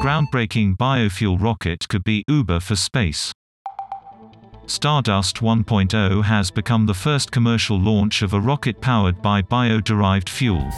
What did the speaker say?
Groundbreaking biofuel rocket could be Uber for space. Stardust 1.0 has become the first commercial launch of a rocket powered by bio-derived fuel.